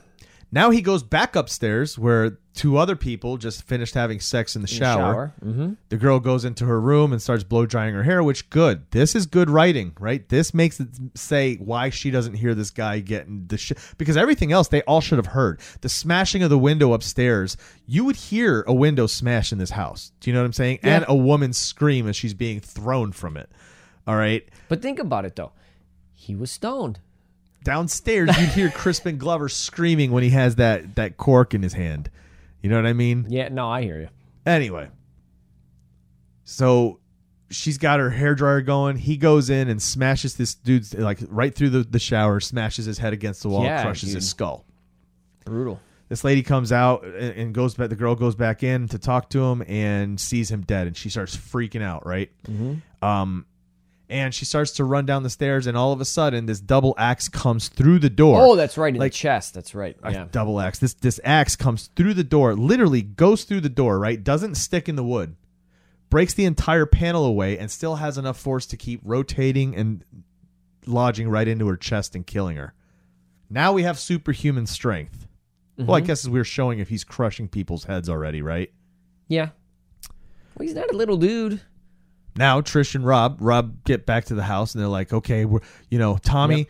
Now he goes back upstairs where two other people just finished having sex in the shower. Mm-hmm. The girl goes into her room and starts blow drying her hair, which good. This is good writing, right? This makes it say why she doesn't hear this guy getting the shit because everything else they all should have heard. The smashing of the window upstairs, you would hear a window smash in this house. Do you know what I'm saying? Yeah. And a woman scream as she's being thrown from it. All right. But think about it though. He was stoned. Downstairs, you'd hear Crispin Glover screaming when he has that that cork in his hand. You know what I mean? Yeah, no, I hear you. Anyway, so she's got her hair dryer going. He goes in and smashes this dude's like right through the, the shower, smashes his head against the wall, Yeah, crushes dude. his skull. Brutal. This lady comes out and, and goes back. The girl goes back in to talk to him and sees him dead, and she starts freaking out. Right. Um, and she starts to run down the stairs, and all of a sudden, this double axe comes through the door. Oh, that's right in Like- the chest. That's right. a Yeah. double axe. This this axe comes through the door, literally goes through the door, right? Doesn't stick in the wood. Breaks the entire panel away and still has enough force to keep rotating and lodging right into her chest and killing her. Now we have superhuman strength. Well, I mm-hmm. guess as we're showing if he's crushing people's heads already, right? Yeah. Well, he's not a little dude. Now Trish and Rob, Rob get back to the house and they're like, okay, we're you know, Tommy,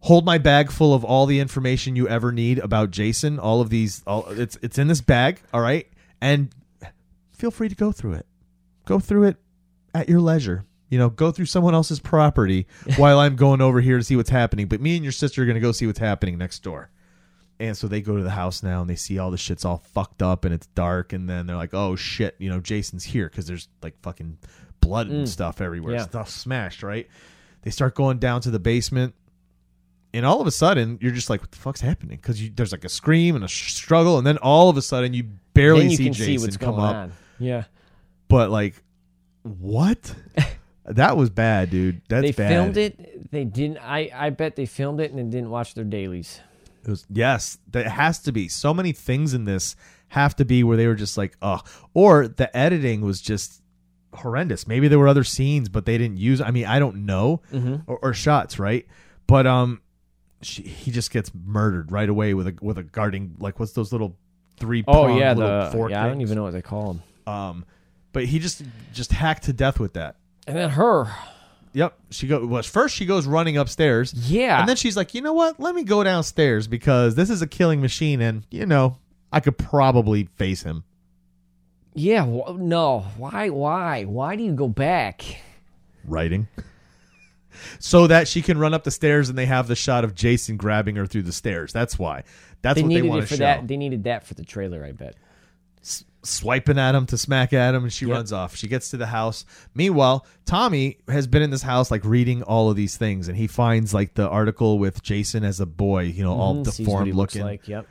hold my bag full of all the information you ever need about Jason. All of these, all it's it's in this bag, all right, and feel free to go through it. Go through it at your leisure. You know, go through someone else's property while I'm going over here to see what's happening. But me and your sister are gonna go see what's happening next door. And so they go to the house now and they see all the shit's all fucked up and it's dark. And then they're like, oh shit, you know, Jason's here because there's like fucking blood and mm. stuff everywhere. Yeah. Stuff smashed, right? They start going down to the basement. And all of a sudden, you're just like, what the fuck's happening? Because there's like a scream and a sh- struggle. And then all of a sudden, you barely then you see can Jason see what's come going up. on. Yeah. But like, what? that was bad, dude. That's they bad. filmed it. They didn't. I, I bet they filmed it and then didn't watch their dailies. It was yes, that has to be. So many things in this have to be where they were just like, oh, or the editing was just horrendous. Maybe there were other scenes, but they didn't use. I mean, I don't know, or, or shots, right? But um, she, he just gets murdered right away with a with a guarding like what's those little three? Oh yeah, little the fork yeah. I don't even know what they call them. Um, but he just just hacked to death with that. And then her. Yep, she go. Well, first she goes running upstairs. Yeah. And then she's like, you know what? Let me go downstairs because this is a killing machine, and you know I could probably face him. Yeah. Wh- no. Why? Why? Why do you go back? Writing. So that she can run up the stairs and they have the shot of Jason grabbing her through the stairs. That's why. That's They what they needed want it to for show. that. They needed that for the trailer. I bet. Swiping at him to smack at him, and she Yep. runs off. She gets to the house. Meanwhile, Tommy has been in this house, like reading all of these things, and he finds like the article with Jason as a boy, you know, all Mhm, sees what deformed he looks looking. like. Yep.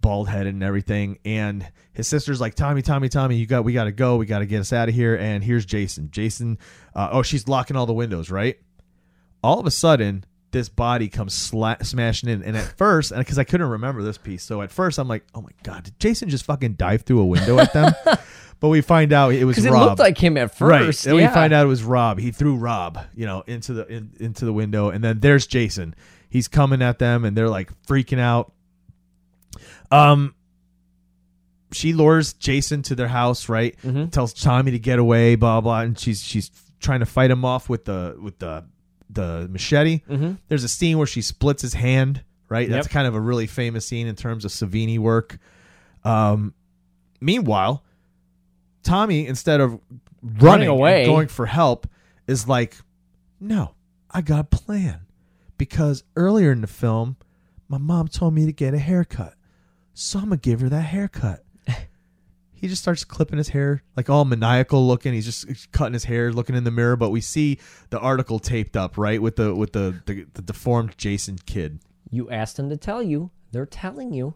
Bald headed and everything. And his sister's like, Tommy, Tommy, Tommy, you got, we got to go. We got to get us out of here. And here's Jason. Jason, uh, oh, she's locking all the windows, right? All of a sudden, this body comes sla- smashing in. And at first, and because I couldn't remember this piece, so at first I'm like, oh my god, did Jason just fucking dive through a window at them? but we find out it was Because it Rob. looked like him at first. Right. Then yeah. we find out it was Rob. He threw Rob, you know, into the in, into the window, and then there's Jason. He's coming at them, and they're like freaking out. Um, she lures Jason to their house, right? Mhm. Tells Tommy to get away, blah blah, and she's she's trying to fight him off with the with the the machete. Mhm. There's a scene where she splits his hand, right? That's kind of a really famous scene in terms of Savini work. Um, meanwhile, Tommy, instead of running, away. and going for help, is like, "No, I got a plan." Because earlier in the film, my mom told me to get a haircut, so I'm gonna give her that haircut. he just starts clipping his hair, like all maniacal looking. He's just cutting his hair, looking in the mirror. But we see the article taped up, right, with the with the the, the deformed Jason kid. You asked them to tell you. They're telling you.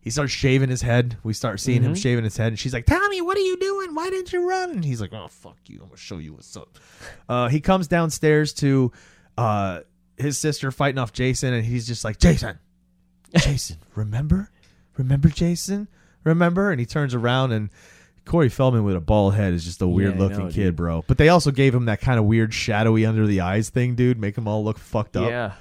He starts shaving his head. We start seeing him shaving his head, and she's like, "Tommy, what are you doing? Why didn't you run?" And he's like, "Oh, fuck you! I'm gonna show you what's up." Uh, he comes downstairs to uh, his sister fighting off Jason, and he's just like, "Jason, Jason, remember, remember, Jason, remember?" And he turns around, and Corey Feldman with a bald head is just a weird I looking know, kid, dude. bro. But they also gave him that kind of weird shadowy under the eyes thing, dude, make him all look fucked up. Yeah.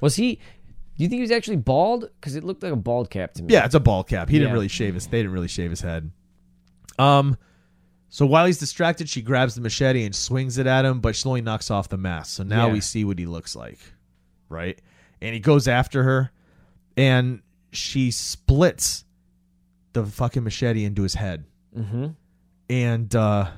Was he? Do you think he was actually bald? Because it looked like a bald cap to me. Yeah, it's a bald cap. He didn't really shave his. They didn't really shave his head. Um, so while he's distracted, she grabs the machete and swings it at him, but she only knocks off the mask. So now Yeah. we see what he looks like, right? And he goes after her, and she splits the fucking machete into his head. Mm-hmm. And uh,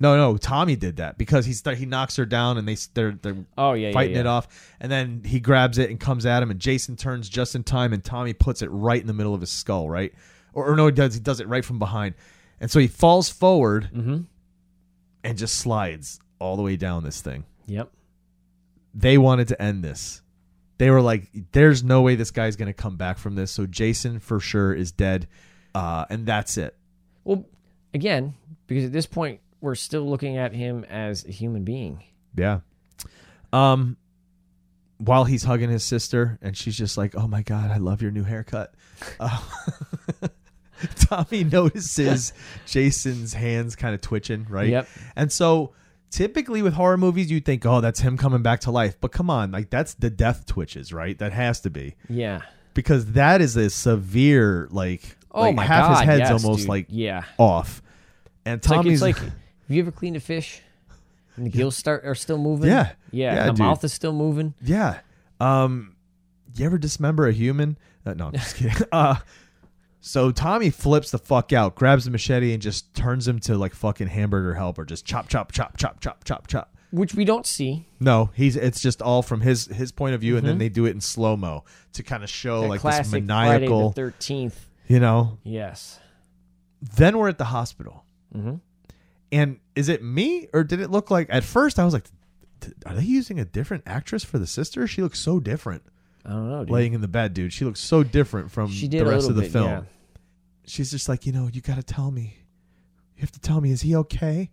no, no, Tommy did that because he's he knocks her down, and they they're they're Oh yeah, fighting yeah, it off, and then he grabs it and comes at him, and Jason turns just in time, and Tommy puts it right in the middle of his skull, right? Or, or no, he does he does it right from behind, and so he falls forward Mm-hmm. and just slides all the way down this thing. Yep. They wanted to end this. They were like, "There's no way this guy's gonna come back from this." So Jason for sure is dead, uh, and that's it. Well, again, because at this point we're still looking at him as a human being. Yeah. Um while he's hugging his sister and she's just like, "Oh my god, I love your new haircut." Uh, Tommy notices Jason's hands kind of twitching, right? Yep. And so typically with horror movies you think, "Oh, that's him coming back to life." But come on, like that's the death twitches, right? That has to be. Yeah. Because that is a severe like Oh like my half god. his head's yes, almost dude. like yeah. off. And It's like, Tommy's it's like have you ever cleaned a fish? And the gills start are still moving. Yeah. Yeah. Yeah, the dude. mouth is still moving. Yeah. Um, you ever dismember a human? Uh, no, I'm just kidding. Uh, so Tommy flips the fuck out, grabs the machete, and just turns him to like fucking hamburger helper. Just chop, chop, chop, chop, chop, chop, chop. Which we don't see. No, he's it's just all from his his point of view, and then they do it in slow mo to kind of show That like classic this Friday maniacal, the thirteenth. you know. Yes. Then we're at the hospital, Mhm. and is it me or did it look like at first I was like, "Th- are they using a different actress for the sister? She looks so different. I don't know, dude. laying in the bed, dude. She looks so different from she did the a rest little of the bit, film. yeah. She's just like, you know, you got to tell me. You have to tell me, is he okay?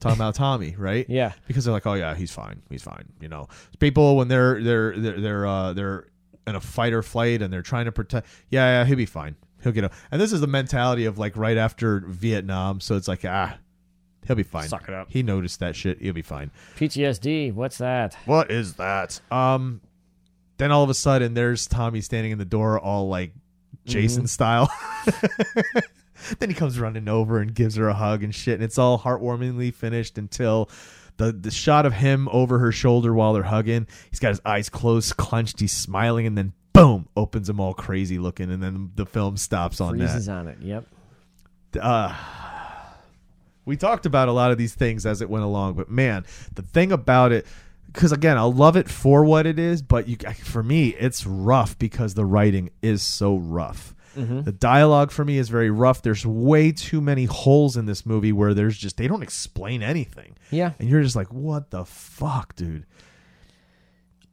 Talking about Tommy, right? Yeah. Because they're like, oh yeah, he's fine, he's fine. You know, people when they're they're they're they're uh, they're in a fight or flight and they're trying to protect. Yeah, yeah, he'll be fine. He'll get. A, and this is the mentality of like right after Vietnam, so it's like ah, he'll be fine. Suck it up. He noticed that shit. He'll be fine. PTSD. What's that? What is that? Um, then all of a sudden, there's Tommy standing in the door, all like Jason style. then he comes running over and gives her a hug and shit, and it's all heartwarmingly finished until the the shot of him over her shoulder while they're hugging. He's got his eyes closed, clenched. He's smiling, and then boom, opens them all crazy looking, and then the film stops on that on it. Yep. uh, we talked about a lot of these things as it went along, but man, the thing about it, because again, I love it for what it is, but you, for me, it's rough because the writing is so rough. The dialogue for me is very rough. There's way too many holes in this movie where there's just they don't explain anything, Yeah. and you're just like, what the fuck, dude?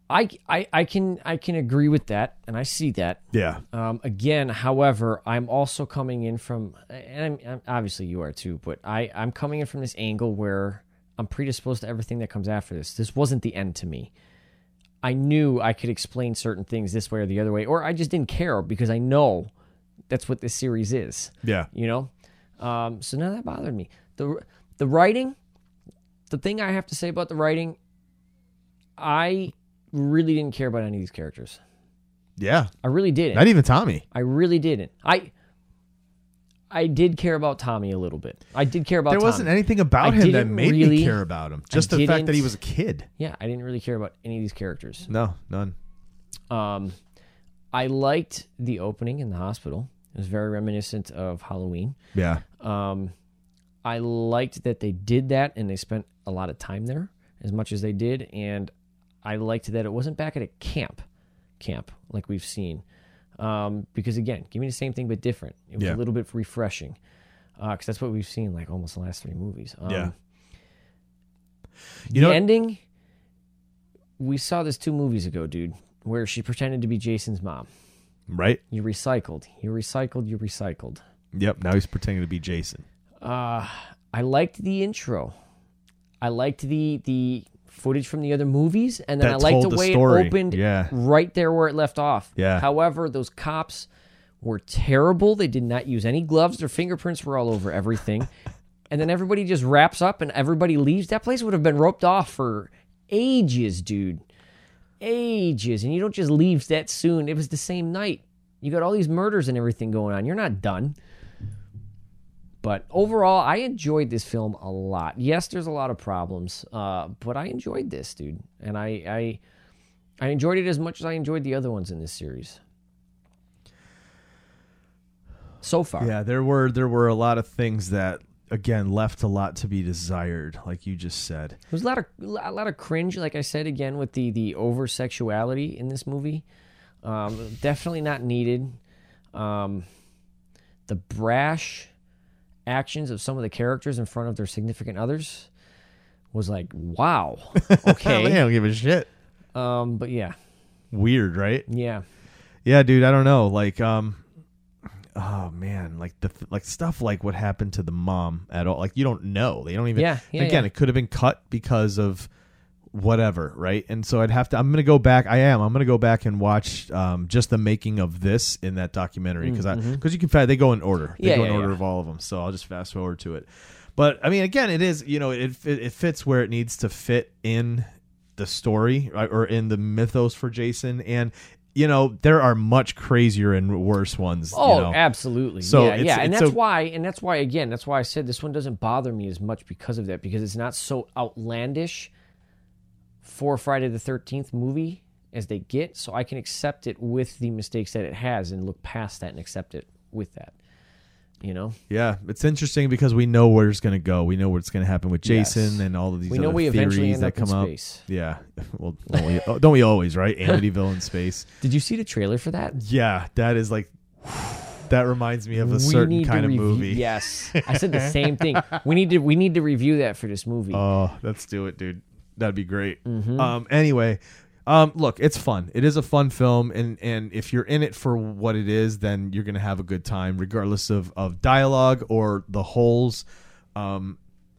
I, I, I can I can agree with that, and I see that. Yeah, Um, again, however, I'm also coming in from, and I'm, I'm, obviously you are too, but I, I'm coming in from this angle where I'm predisposed to everything that comes after this. This wasn't the end to me. I knew I could explain certain things this way or the other way, or I just didn't care because I know that's what this series is. yeah, You know, um, so none of that bothered me. the The writing, the thing I have to say about the writing, I really didn't care about any of these characters. yeah. I really didn't. Not even Tommy. I really didn't. I I did care about Tommy a little bit. I did care about There wasn't anything about I him that didn't made really- me care about him. Just the fact that he didn't- was a kid. Yeah, I didn't really care about any of these characters. No, none. Um I liked the opening in the hospital. It was very reminiscent of Halloween. Yeah, Um I liked that they did that and they spent a lot of time there as much as they did and I liked that it wasn't back at a camp camp like we've seen. Um, because again, give me the same thing but different. It was Yeah. a little bit refreshing. because that's what we've seen like almost the last three movies. Um, Yeah. the You know- ending. We saw this two movies ago, dude, where she pretended to be Jason's mom. right. You recycled. You recycled. You recycled. Yep. Now he's pretending to be Jason. Uh, I liked the intro. I liked the the footage from the other movies, and then That I liked told the the way story. it opened Yeah. right there where it left off. Yeah. However, those cops were terrible. They did not use any gloves. Their fingerprints were all over everything. and then everybody just wraps up and everybody leaves. That place would have been roped off for ages, dude. ages, and you don't just leave that soon. It was the same night. You got all these murders and everything going on. You're not done. But overall, I enjoyed this film a lot. Yes, there's a lot of problems, uh, but I enjoyed this, dude, and I, I, I enjoyed it as much as I enjoyed the other ones in this series. So far, Yeah, there were there were a lot of things that again left a lot to be desired, like you just said. There was a lot of a lot of cringe, like I said again, with the the over sexuality in this movie. Um, definitely not needed. Um, the brash actions of some of the characters in front of their significant others was like, wow, they okay. don't give a shit. um, but yeah, Weird, right? yeah, Yeah, dude. I don't know. Like, um, oh man, like the like stuff like what happened to the mom at all. Like you don't know. They don't even. Yeah, yeah, again, yeah. it could have been cut because of whatever, right? And so I'd have to. I'm gonna go back. I am. I'm gonna go back and watch um, just the making of this in that documentary because I because you can fa- they go in order. They mm-hmm. Yeah, go yeah, in order yeah. of all of them. So I'll just fast forward to it. But I mean, again, it is you know it it, it fits where it needs to fit in the story right, or in the mythos for Jason and. You know there are much crazier and worse ones. Oh, you know. absolutely. So yeah, yeah, and that's a- why, and that's why again, that's why I said this one doesn't bother me as much because of that, because it's not so outlandish for Friday the Thirteenth movie as they get, so I can accept it with the mistakes that it has and look past that and accept it with that. You know, Yeah, it's interesting because we know where it's going to go. We know what's going to happen with Jason Yes. and all of these we know we eventually theories end that up in come up. space. Yeah, well, don't we, oh, don't we always, right? Amityville in space. Did you see the trailer for that? Yeah, that is like that reminds me of a We certain kind of review- movie. Yes, I said the same thing. We need to we need to review that for this movie. Oh, let's do it, dude. That'd be great. Mm-hmm. Um, anyway, um, look, it's fun. It is a fun film, and and if you're in it for what it is, then you're gonna have a good time, regardless of of dialogue or the holes. Um,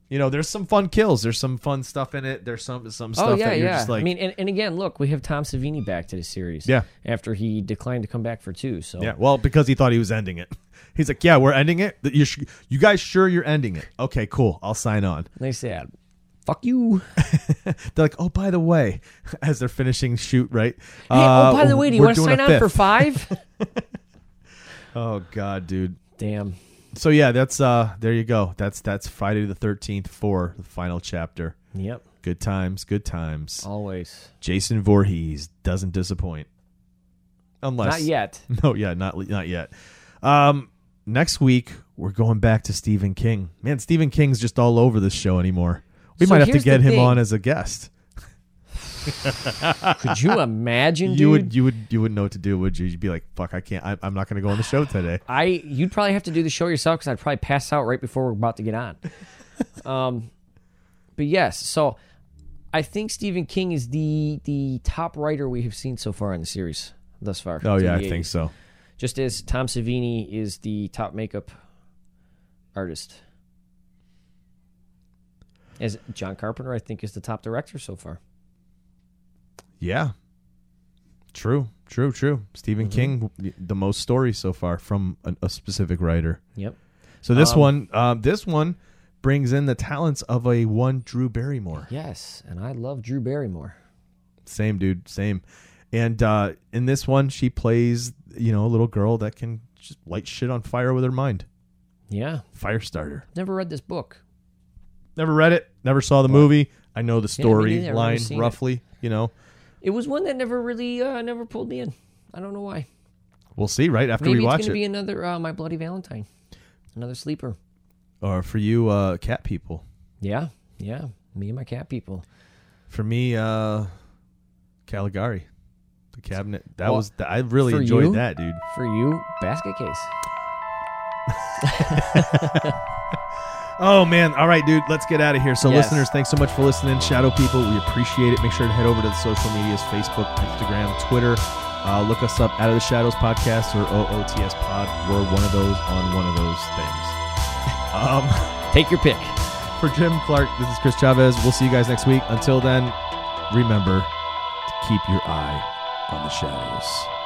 you know, there's some fun kills. There's some fun stuff in it. There's some some stuff Oh yeah, that you're yeah. just like, I mean, and, and again, look, we have Tom Savini back to the series. Yeah. After he declined to come back for two, so yeah. Well, because he thought he was ending it. He's like, yeah, we're ending it. You sh- you guys sure you're ending it? Okay, cool. I'll sign on. they said, "Fuck you." They're like, oh, by the way, as they're finishing shoot, right? Hey, oh, by the way, do you want to sign on for five? Oh God, dude. Damn. So yeah, that's uh there you go. That's that's Friday the thirteenth for the final chapter. Yep. Good times, good times. Always. Jason Voorhees doesn't disappoint. Unless Not yet. No, yeah, not not yet. Um next week we're going back to Stephen King. Man, Stephen King's just all over this show anymore. We So might have to get him thing. on as a guest. Could you imagine, dude? You would you would you wouldn't know what to do, would you? You'd be like, "Fuck, I can't. I, I'm not going to go on the show today." I you'd probably have to do the show yourself because I'd probably pass out right before we're about to get on. um, but yes, so I think Stephen King is the the top writer we have seen so far in the series thus far. Oh yeah, I think so. Just as Tom Savini is the top makeup artist. As John Carpenter, I think, is the top director so far. Yeah. True, true, true. Stephen Mm-hmm. King, the most stories so far from a, a specific writer. Yep. So this Um, one, um, this one brings in the talents of a one Drew Barrymore. Yes, and I love Drew Barrymore. Same dude, same. And uh, in this one, she plays, you know, a little girl that can just light shit on fire with her mind. Yeah. Fire starter. Never read this book. Never read it. Never saw the movie. I know the Yeah, me neither. I've never storyline seen it. roughly. You know, It was one that never really, uh, never pulled me in. I don't know why. we'll see. Right after Maybe we it's watch going to it, be another uh, My Bloody Valentine, another sleeper. or for you, uh, cat people. Yeah, yeah. Me and my cat people. For me, uh Caligari. The cabinet. That Well, was I really for enjoyed you? that, dude. For you, basket case. Oh man. All right, dude. Let's get out of here. So Yes. listeners, thanks so much for listening. Shadow people, we appreciate it. Make sure to head over to the social medias, Facebook, Instagram, Twitter. Uh, look us up Out of the Shadows Podcast or OOTS Pod. We're one of those on one of those things. Um Take your pick. for Jim Clark, this is Chris Chavez. We'll see you guys next week. Until then, remember to keep your eye on the shadows.